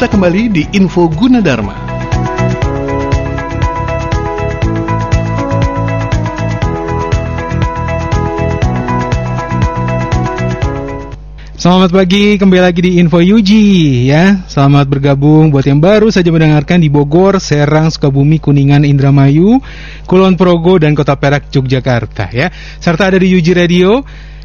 kita kembali di Info Gunadarma. Selamat pagi, kembali lagi di Info Yuji ya. Selamat bergabung buat yang baru saja mendengarkan di Bogor, Serang, Sukabumi, Kuningan, Indramayu, Kulon Progo dan Kota Perak, Yogyakarta ya. Serta ada di Yuji Radio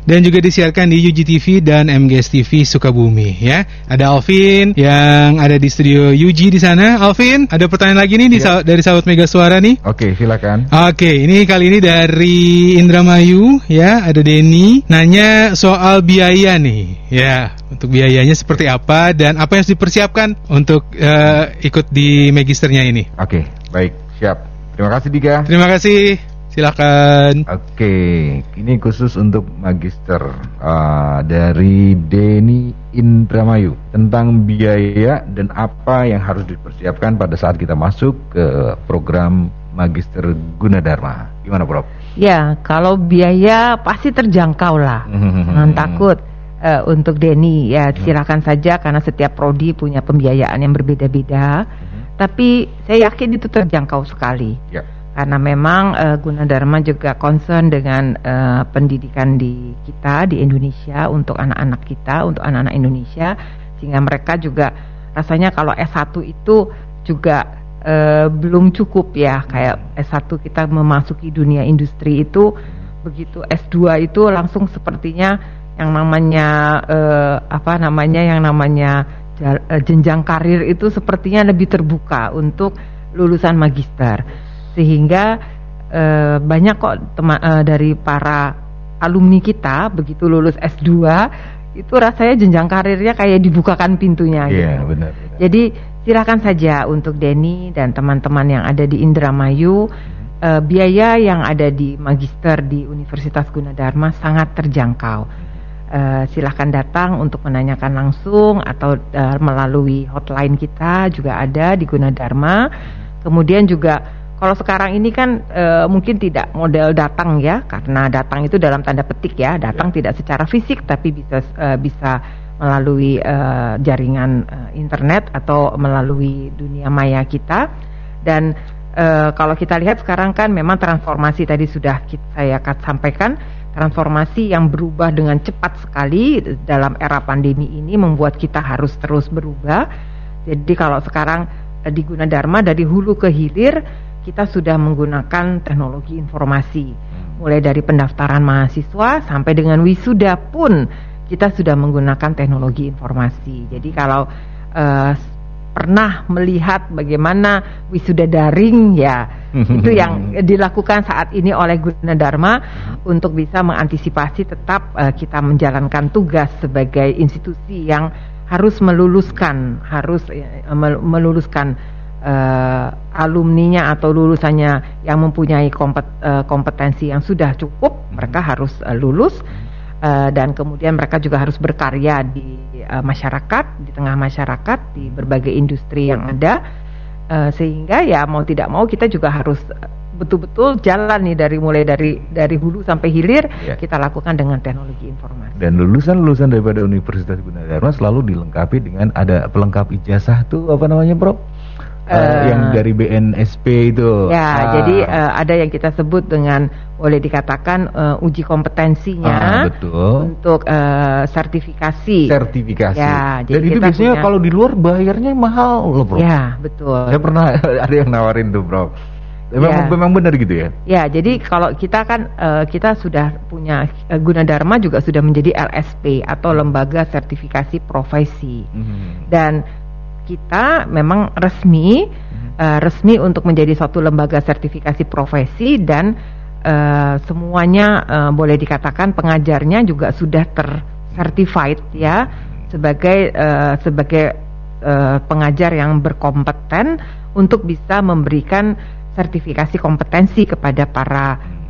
dan juga disiarkan di UG TV dan MGS TV Sukabumi ya. Ada Alvin yang ada di studio UG di sana. Alvin, ada pertanyaan lagi nih ya. dari sahabat Mega Suara nih. Oke, silakan. Oke, ini kali ini dari Indramayu ya, ada Denny nanya soal biaya nih. Ya, untuk biayanya seperti apa dan apa yang harus dipersiapkan untuk uh, ikut di magisternya ini. Oke, baik, siap. Terima kasih Dika. Terima kasih. Silakan. Oke, ini khusus untuk magister uh, dari Denny Indramayu tentang biaya dan apa yang harus dipersiapkan pada saat kita masuk ke program magister Gunadarma. Gimana, Prof? Ya, kalau biaya pasti terjangkau lah. Jangan takut. Uh, untuk Denny ya hmm. silakan saja karena setiap prodi punya pembiayaan yang berbeda-beda. Hmm. Tapi saya yakin itu terjangkau sekali. Ya karena memang uh, Gunadarma juga concern dengan uh, pendidikan di kita di Indonesia untuk anak-anak kita, untuk anak-anak Indonesia. Sehingga mereka juga rasanya kalau S1 itu juga uh, belum cukup ya. Kayak S1 kita memasuki dunia industri itu begitu S2 itu langsung sepertinya yang namanya uh, apa namanya yang namanya jenjang karir itu sepertinya lebih terbuka untuk lulusan magister sehingga e, banyak kok tema, e, dari para alumni kita begitu lulus S2 itu rasanya jenjang karirnya kayak dibukakan pintunya yeah, gitu. benar, benar. Jadi silakan saja untuk Denny dan teman-teman yang ada di Indramayu e, biaya yang ada di magister di Universitas Gunadarma sangat terjangkau. Uh, silahkan datang untuk menanyakan langsung atau uh, melalui hotline kita juga ada di Gunadarma. Kemudian juga kalau sekarang ini kan e, mungkin tidak model datang ya, karena datang itu dalam tanda petik ya, datang ya. tidak secara fisik tapi bisa e, bisa melalui e, jaringan e, internet atau melalui dunia maya kita. Dan e, kalau kita lihat sekarang kan memang transformasi tadi sudah kita, saya akan sampaikan transformasi yang berubah dengan cepat sekali dalam era pandemi ini membuat kita harus terus berubah. Jadi kalau sekarang di Gunadarma dari hulu ke hilir kita sudah menggunakan teknologi informasi. Hmm. Mulai dari pendaftaran mahasiswa sampai dengan wisuda pun kita sudah menggunakan teknologi informasi. Jadi kalau uh, pernah melihat bagaimana wisuda daring ya itu yang dilakukan saat ini oleh Gunadarma hmm. untuk bisa mengantisipasi tetap uh, kita menjalankan tugas sebagai institusi yang harus meluluskan harus uh, meluluskan uh, alumninya atau lulusannya yang mempunyai kompet, uh, kompetensi yang sudah cukup, hmm. mereka harus uh, lulus uh, dan kemudian mereka juga harus berkarya di uh, masyarakat, di tengah masyarakat, di berbagai industri yang ada, uh, sehingga ya mau tidak mau kita juga harus betul-betul jalan nih dari mulai dari dari hulu sampai hilir ya. kita lakukan dengan teknologi informasi. Dan lulusan-lulusan daripada Universitas Gunadarma selalu dilengkapi dengan ada pelengkap ijazah tuh apa namanya, Bro? Uh, yang dari BNSP itu. Ya, ah. jadi uh, ada yang kita sebut dengan boleh dikatakan uh, uji kompetensinya ah, betul. untuk uh, sertifikasi. Sertifikasi. Ya, jadi Dan itu biasanya punya... kalau di luar bayarnya mahal loh, Bro. Ya, betul. Saya pernah ada yang nawarin tuh, Bro. Memang, ya. memang benar gitu ya? Ya, jadi kalau kita kan uh, kita sudah punya uh, Gunadarma juga sudah menjadi LSP atau lembaga sertifikasi profesi. Mm -hmm. Dan kita memang resmi uh, resmi untuk menjadi suatu lembaga sertifikasi profesi dan uh, semuanya uh, boleh dikatakan pengajarnya juga sudah tercertified ya sebagai uh, sebagai uh, pengajar yang berkompeten untuk bisa memberikan sertifikasi kompetensi kepada para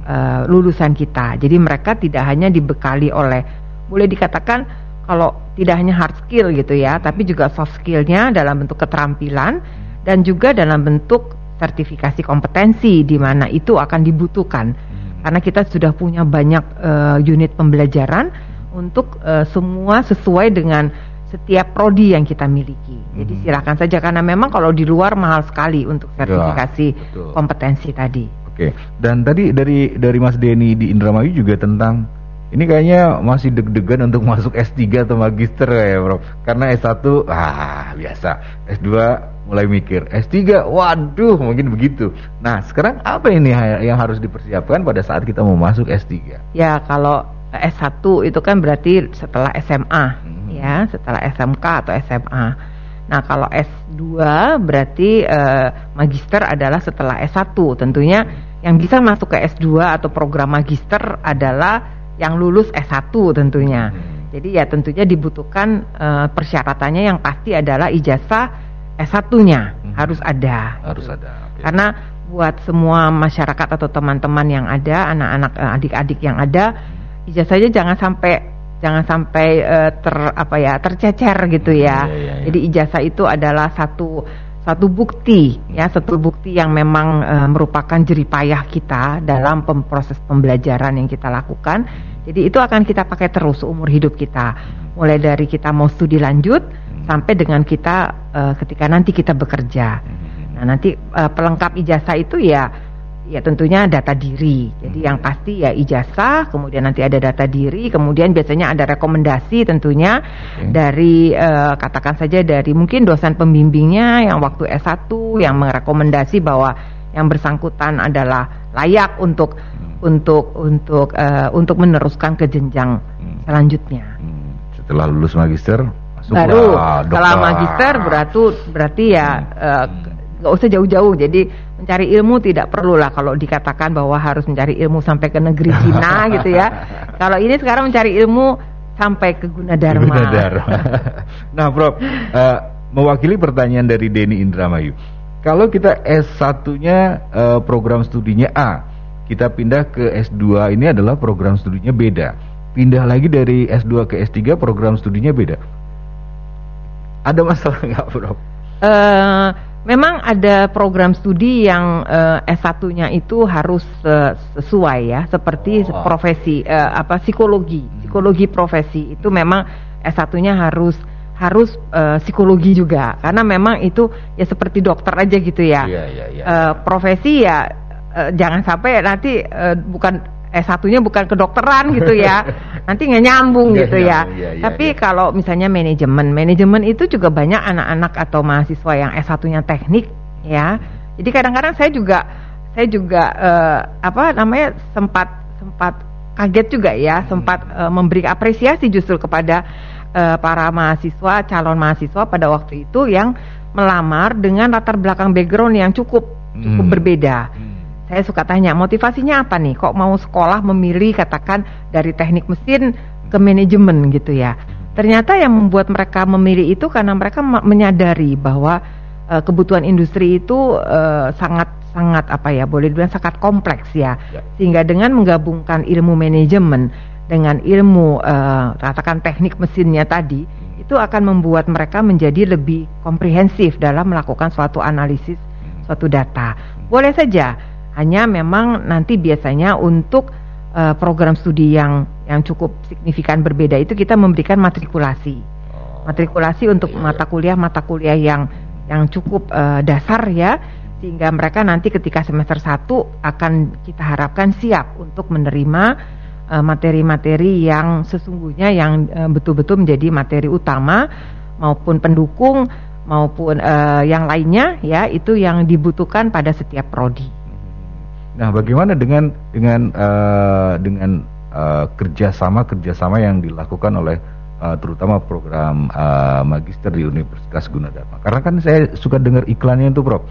uh, lulusan kita. Jadi mereka tidak hanya dibekali oleh boleh dikatakan kalau tidak hanya hard skill gitu ya, tapi juga soft skillnya dalam bentuk keterampilan dan juga dalam bentuk sertifikasi kompetensi di mana itu akan dibutuhkan hmm. karena kita sudah punya banyak uh, unit pembelajaran untuk uh, semua sesuai dengan setiap prodi yang kita miliki. Jadi Mhm. silakan saja karena memang kalau di luar mahal sekali untuk Ya, sertifikasi betul. kompetensi tadi. Oke. Dan tadi dari dari Mas Denny di Indramayu juga tentang ini kayaknya masih deg-degan untuk masuk S3 atau magister ya, Bro. Karena S1 ah biasa. S2 mulai mikir. S3 waduh mungkin begitu. Nah, sekarang apa ini yang harus dipersiapkan pada saat kita mau masuk S3? Ya kalau S1 itu kan berarti setelah SMA Mhm. ya, setelah SMK atau SMA. Nah, kalau S2 berarti eh, magister adalah setelah S1. Tentunya yang bisa masuk ke S2 atau program magister adalah yang lulus S1 tentunya. Hmm. Jadi ya tentunya dibutuhkan eh, persyaratannya yang pasti adalah ijazah S1-nya Mhm. harus ada. Harus gitu. ada. Oke. Karena buat semua masyarakat atau teman-teman yang ada, anak-anak eh, adik-adik yang ada, ijazahnya jangan sampai jangan sampai eh, ter apa ya tercecer gitu ya. Iya, iya, iya. Jadi ijazah itu adalah satu satu bukti ya satu bukti yang memang eh, merupakan jeripayah kita dalam pem- proses pembelajaran yang kita lakukan. Jadi itu akan kita pakai terus seumur hidup kita. Mulai dari kita mau studi lanjut sampai dengan kita eh, ketika nanti kita bekerja. Nah, nanti eh, pelengkap ijazah itu ya ya tentunya data diri. Jadi yang pasti ya ijazah, kemudian nanti ada data diri, kemudian biasanya ada rekomendasi tentunya Oke. dari eh, katakan saja dari mungkin dosen pembimbingnya yang waktu S1 yang merekomendasi bahwa yang bersangkutan adalah layak untuk untuk untuk eh, untuk meneruskan ke jenjang Hmm. selanjutnya. Hmm, Setelah lulus magister Baru setelah magister berarti berarti ya eh, nggak usah jauh-jauh. Jadi mencari ilmu tidak perlu lah kalau dikatakan bahwa harus mencari ilmu sampai ke negeri Cina gitu ya. Kalau ini sekarang mencari ilmu sampai ke Gunadarma. Gunadarma. nah, Prof, eh, mewakili pertanyaan dari Denny Indramayu. Kalau kita S1-nya eh, program studinya A, kita pindah ke S2 ini adalah program studinya beda. Pindah lagi dari S2 ke S3 program studinya beda. Ada masalah nggak, Prof? Eh, memang ada program studi yang eh, S1-nya itu harus eh, sesuai ya, seperti Oh. profesi eh, apa psikologi, psikologi profesi itu memang S1-nya harus harus eh, psikologi juga karena memang itu ya seperti dokter aja gitu ya. Iya, iya, iya. Eh, profesi ya eh, jangan sampai nanti eh, bukan S1-nya bukan kedokteran gitu ya. nanti nggak nyambung Nggak gitu ya. nyambung, iya, iya, Tapi iya. kalau misalnya manajemen, manajemen itu juga banyak anak-anak atau mahasiswa yang S1-nya teknik ya. Jadi kadang-kadang saya juga saya juga eh, apa namanya sempat sempat kaget juga ya, sempat eh, memberi apresiasi justru kepada eh, para mahasiswa, calon mahasiswa pada waktu itu yang melamar dengan latar belakang background yang cukup cukup Hmm. berbeda. Hmm. Saya suka tanya motivasinya apa nih? Kok mau sekolah memilih katakan dari teknik mesin ke manajemen gitu ya? Ternyata yang membuat mereka memilih itu karena mereka me- menyadari bahwa eh, kebutuhan industri itu eh, sangat sangat apa ya boleh dibilang sangat kompleks ya. Ya. Sehingga dengan menggabungkan ilmu manajemen dengan ilmu eh, katakan teknik mesinnya tadi itu akan membuat mereka menjadi lebih komprehensif dalam melakukan suatu analisis suatu data. Boleh saja, hanya memang nanti biasanya untuk eh, program studi yang yang cukup signifikan berbeda itu kita memberikan matrikulasi. Oh. Matrikulasi untuk Iya, mata kuliah mata kuliah yang yang cukup eh, dasar ya sehingga mereka nanti ketika semester 1 akan kita harapkan siap untuk menerima eh, materi-materi yang sesungguhnya yang betul-betul menjadi materi utama maupun pendukung maupun eh, yang lainnya ya itu yang dibutuhkan pada setiap prodi. Nah, bagaimana dengan dengan eh, dengan eh, kerjasama kerjasama yang dilakukan oleh eh, terutama program eh, magister di Universitas Gunadarma? Karena kan saya suka dengar iklannya itu, Prof.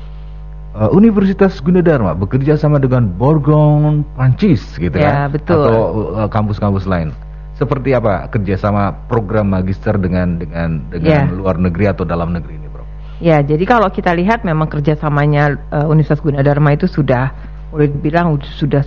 Universitas Gunadarma bekerja sama dengan Borgong Prancis, gitu Ya, kan? betul. Atau eh, kampus-kampus lain. Seperti apa kerjasama program magister dengan dengan dengan Ya. luar negeri atau dalam negeri ini, Prof? Ya, jadi kalau kita lihat memang kerjasamanya eh, Universitas Gunadarma itu sudah boleh dibilang ud- sudah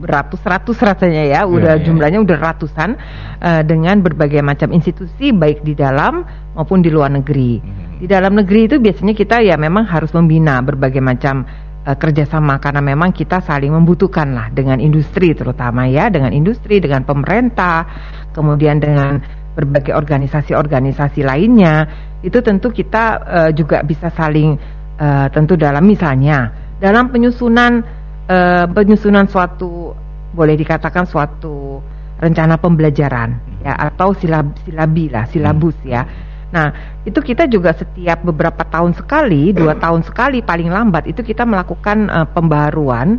beratus-ratus rasanya ya, udah iya. jumlahnya udah ratusan eh, dengan berbagai macam institusi baik di dalam maupun di luar negeri. Mhm. Di dalam negeri itu biasanya kita ya memang harus membina berbagai macam eh, kerjasama karena memang kita saling membutuhkan lah dengan industri terutama ya dengan industri dengan pemerintah kemudian dengan berbagai organisasi-organisasi lainnya itu tentu kita uh, juga bisa saling uh, tentu dalam misalnya dalam penyusunan uh, penyusunan suatu boleh dikatakan suatu rencana pembelajaran ya atau silab silabi lah silabus ya. Nah itu kita juga setiap beberapa tahun sekali dua tahun sekali paling lambat itu kita melakukan uh, pembaruan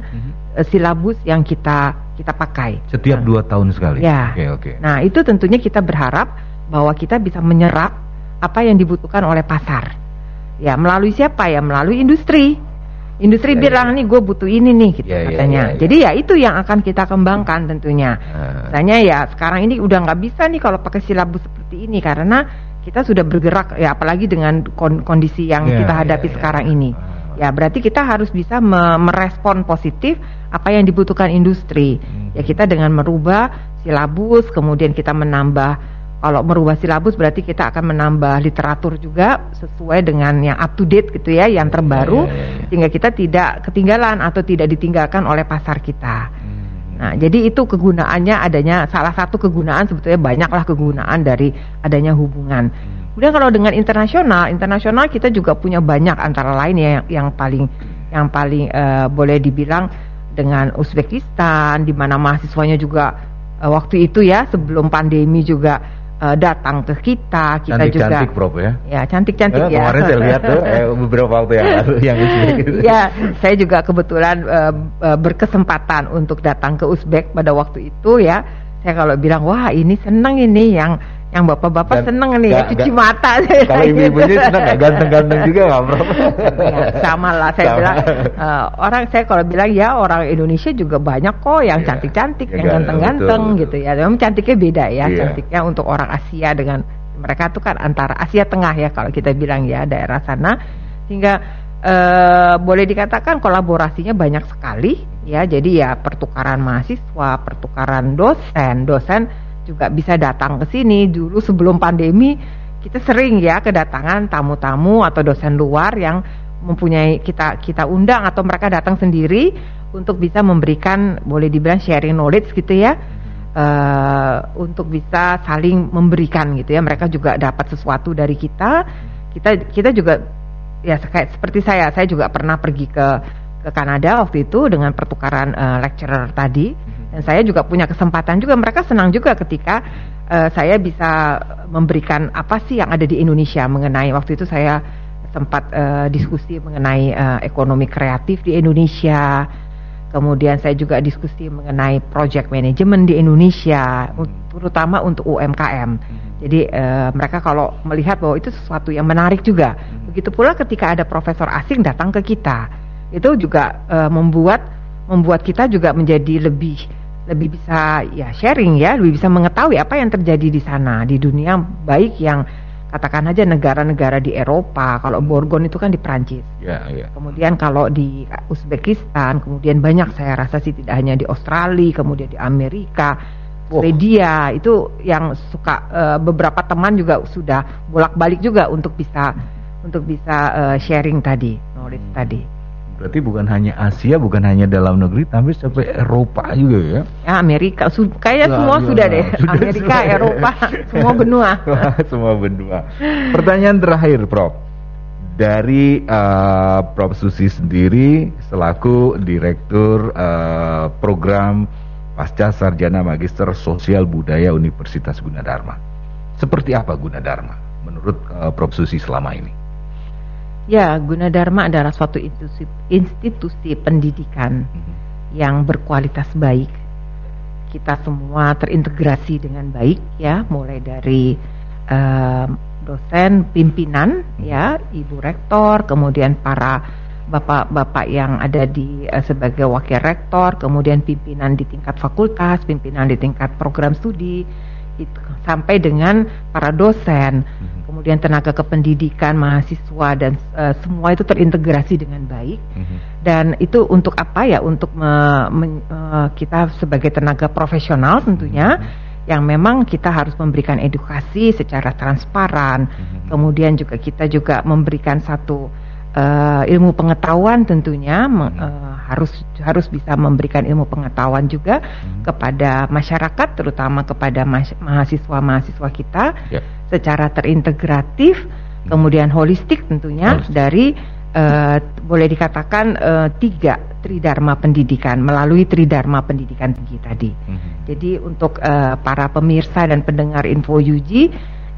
uh, silabus yang kita kita pakai. Setiap nah, dua tahun sekali. Ya. Oke oke. Nah itu tentunya kita berharap bahwa kita bisa menyerap apa yang dibutuhkan oleh pasar. Ya melalui siapa ya melalui industri Industri ya, bilang ya. nih gue butuh ini nih gitu ya, katanya. Ya, ya, ya. Jadi ya itu yang akan kita kembangkan tentunya. Misalnya ya sekarang ini udah nggak bisa nih kalau pakai silabus seperti ini karena kita sudah bergerak ya apalagi dengan kondisi yang ya, kita hadapi ya, sekarang ya. ini. Ya berarti kita harus bisa me merespon positif apa yang dibutuhkan industri. Hmm. Ya kita dengan merubah silabus kemudian kita menambah kalau merubah silabus berarti kita akan menambah literatur juga sesuai dengan yang up to date gitu ya, yang terbaru, yeah, yeah, yeah. sehingga kita tidak ketinggalan atau tidak ditinggalkan oleh pasar kita. Hmm. Nah, jadi itu kegunaannya adanya salah satu kegunaan sebetulnya banyaklah kegunaan dari adanya hubungan. Hmm. Kemudian kalau dengan internasional, internasional kita juga punya banyak antara lain ya yang, yang paling yang paling uh, boleh dibilang dengan Uzbekistan, di mana mahasiswanya juga uh, waktu itu ya sebelum pandemi juga uh, datang ke kita, kita cantik, juga cantik Prof ya. Ya, cantik-cantik eh, ya. Kemarin saya lihat tuh eh, beberapa waktu yang lalu yang Uzbek itu. Ya, saya juga kebetulan uh, uh, berkesempatan untuk datang ke Uzbek pada waktu itu ya. Saya kalau bilang, "Wah, ini senang ini yang yang bapak-bapak seneng nih ya cuci mata. kalau ibu-ibunya seneng gak ganteng-ganteng juga nggak bro? Ya, sama lah saya sama. bilang uh, orang saya kalau bilang ya orang Indonesia juga banyak kok yang iya. cantik-cantik ya, yang ganteng-ganteng gitu ya. Memang cantiknya beda ya yeah. cantiknya untuk orang Asia dengan mereka tuh kan antara Asia Tengah ya kalau kita bilang ya daerah sana. Sehingga uh, boleh dikatakan kolaborasinya banyak sekali ya. Jadi ya pertukaran mahasiswa pertukaran dosen dosen juga bisa datang ke sini. Dulu sebelum pandemi kita sering ya kedatangan tamu-tamu atau dosen luar yang mempunyai kita kita undang atau mereka datang sendiri untuk bisa memberikan boleh dibilang sharing knowledge gitu ya. Uh, untuk bisa saling memberikan gitu ya mereka juga dapat sesuatu dari kita kita kita juga ya kayak seperti saya saya juga pernah pergi ke ke Kanada waktu itu dengan pertukaran uh, lecturer tadi dan saya juga punya kesempatan juga mereka senang juga ketika uh, saya bisa memberikan apa sih yang ada di Indonesia mengenai waktu itu saya sempat uh, diskusi mengenai uh, ekonomi kreatif di Indonesia. Kemudian saya juga diskusi mengenai project management di Indonesia, terutama untuk UMKM. Jadi uh, mereka kalau melihat bahwa itu sesuatu yang menarik juga. Begitu pula ketika ada profesor asing datang ke kita, itu juga uh, membuat membuat kita juga menjadi lebih lebih bisa ya sharing ya, lebih bisa mengetahui apa yang terjadi di sana di dunia baik yang katakan aja negara-negara di Eropa, kalau Borgon itu kan di Prancis. Ya, ya. Kemudian kalau di Uzbekistan, kemudian banyak saya rasa sih tidak hanya di Australia, kemudian di Amerika, Swedia itu yang suka uh, beberapa teman juga sudah bolak-balik juga untuk bisa untuk bisa uh, sharing tadi, knowledge hmm. tadi. Berarti bukan hanya Asia, bukan hanya dalam negeri, tapi sampai Eropa juga ya? Ya Amerika, su kayak semua ya, sudah deh. Sudah Amerika, semua. Eropa, semua benua. semua benua. Pertanyaan terakhir, Prof. Dari uh, Prof Susi sendiri selaku Direktur uh, Program Pasca Sarjana Magister Sosial Budaya Universitas Gunadarma. Seperti apa Gunadarma menurut uh, Prof Susi selama ini? Ya, Gunadarma adalah suatu institusi, institusi pendidikan hmm. yang berkualitas baik. Kita semua terintegrasi dengan baik ya, mulai dari uh, dosen, pimpinan ya, ibu rektor, kemudian para bapak-bapak yang ada di uh, sebagai wakil rektor, kemudian pimpinan di tingkat fakultas, pimpinan di tingkat program studi, itu sampai dengan para dosen. Hmm kemudian tenaga kependidikan, mahasiswa dan uh, semua itu terintegrasi dengan baik. Mm -hmm. Dan itu untuk apa ya? Untuk me, me, uh, kita sebagai tenaga profesional tentunya mm -hmm. yang memang kita harus memberikan edukasi secara transparan. Mm -hmm. Kemudian juga kita juga memberikan satu uh, ilmu pengetahuan tentunya mm -hmm. uh, harus harus bisa memberikan ilmu pengetahuan juga kepada masyarakat terutama kepada mahasiswa-mahasiswa kita Ya. secara terintegratif kemudian holistik tentunya Holistik. dari eh, boleh dikatakan eh, tiga tridharma pendidikan melalui tridharma pendidikan tinggi tadi. Mhm. Jadi untuk eh, para pemirsa dan pendengar Info Yuji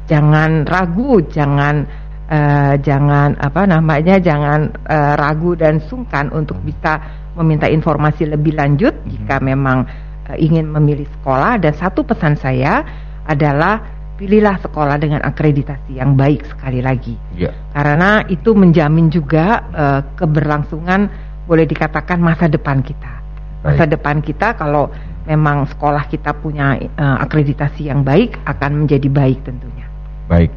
jangan ragu, jangan eh, jangan apa namanya, jangan eh, ragu dan sungkan untuk bisa meminta informasi lebih lanjut jika memang eh, ingin memilih sekolah. Dan satu pesan saya adalah pilihlah sekolah dengan akreditasi yang baik sekali lagi Ya. karena itu menjamin juga eh, keberlangsungan boleh dikatakan masa depan kita. Masa Baik. depan kita kalau memang sekolah kita punya eh, akreditasi yang baik akan menjadi baik tentunya. Baik.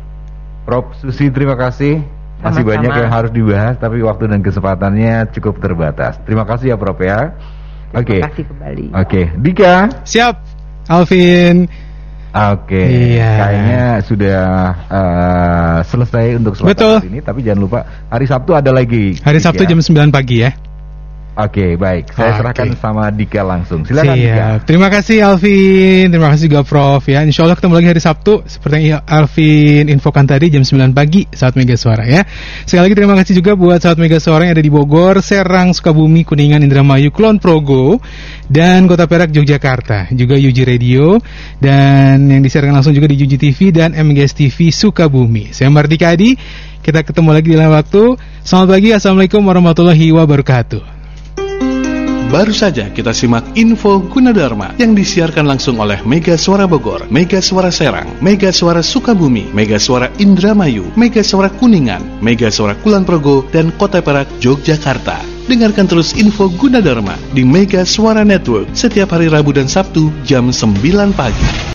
Prof Susi terima kasih. Masih Sama-sama. banyak yang harus dibahas tapi waktu dan kesempatannya cukup terbatas. Terima kasih ya Prof ya. Terima Oke. kasih kembali. Oke, Dika. Siap, Alvin. Oke, Iya. kayaknya sudah eh, selesai untuk Betul. selatan ini, tapi jangan lupa hari Sabtu ada lagi. Hari Sabtu Dika. jam 9 pagi ya. Oke, baik. Saya Oke. serahkan sama Dika langsung. Silakan Dika. Terima kasih Alvin, terima kasih juga Prof ya. Insya Allah ketemu lagi hari Sabtu seperti yang Alvin infokan tadi jam 9 pagi saat Mega Suara ya. Sekali lagi terima kasih juga buat saat Mega Suara yang ada di Bogor, Serang, Sukabumi, Kuningan, Indramayu, Kulon Progo, dan Kota Perak, Yogyakarta. Juga Yuji Radio dan yang disiarkan langsung juga di Yuji TV dan MGS TV Sukabumi. Saya Mardika Adi. Kita ketemu lagi di lain waktu. Selamat pagi, Assalamualaikum warahmatullahi wabarakatuh. Baru saja kita simak info Gunadarma yang disiarkan langsung oleh Mega Suara Bogor, Mega Suara Serang, Mega Suara Sukabumi, Mega Suara Indramayu, Mega Suara Kuningan, Mega Suara Kulon Progo, dan Kota Perak, Yogyakarta. Dengarkan terus info Gunadarma di Mega Suara Network setiap hari Rabu dan Sabtu jam 9 pagi.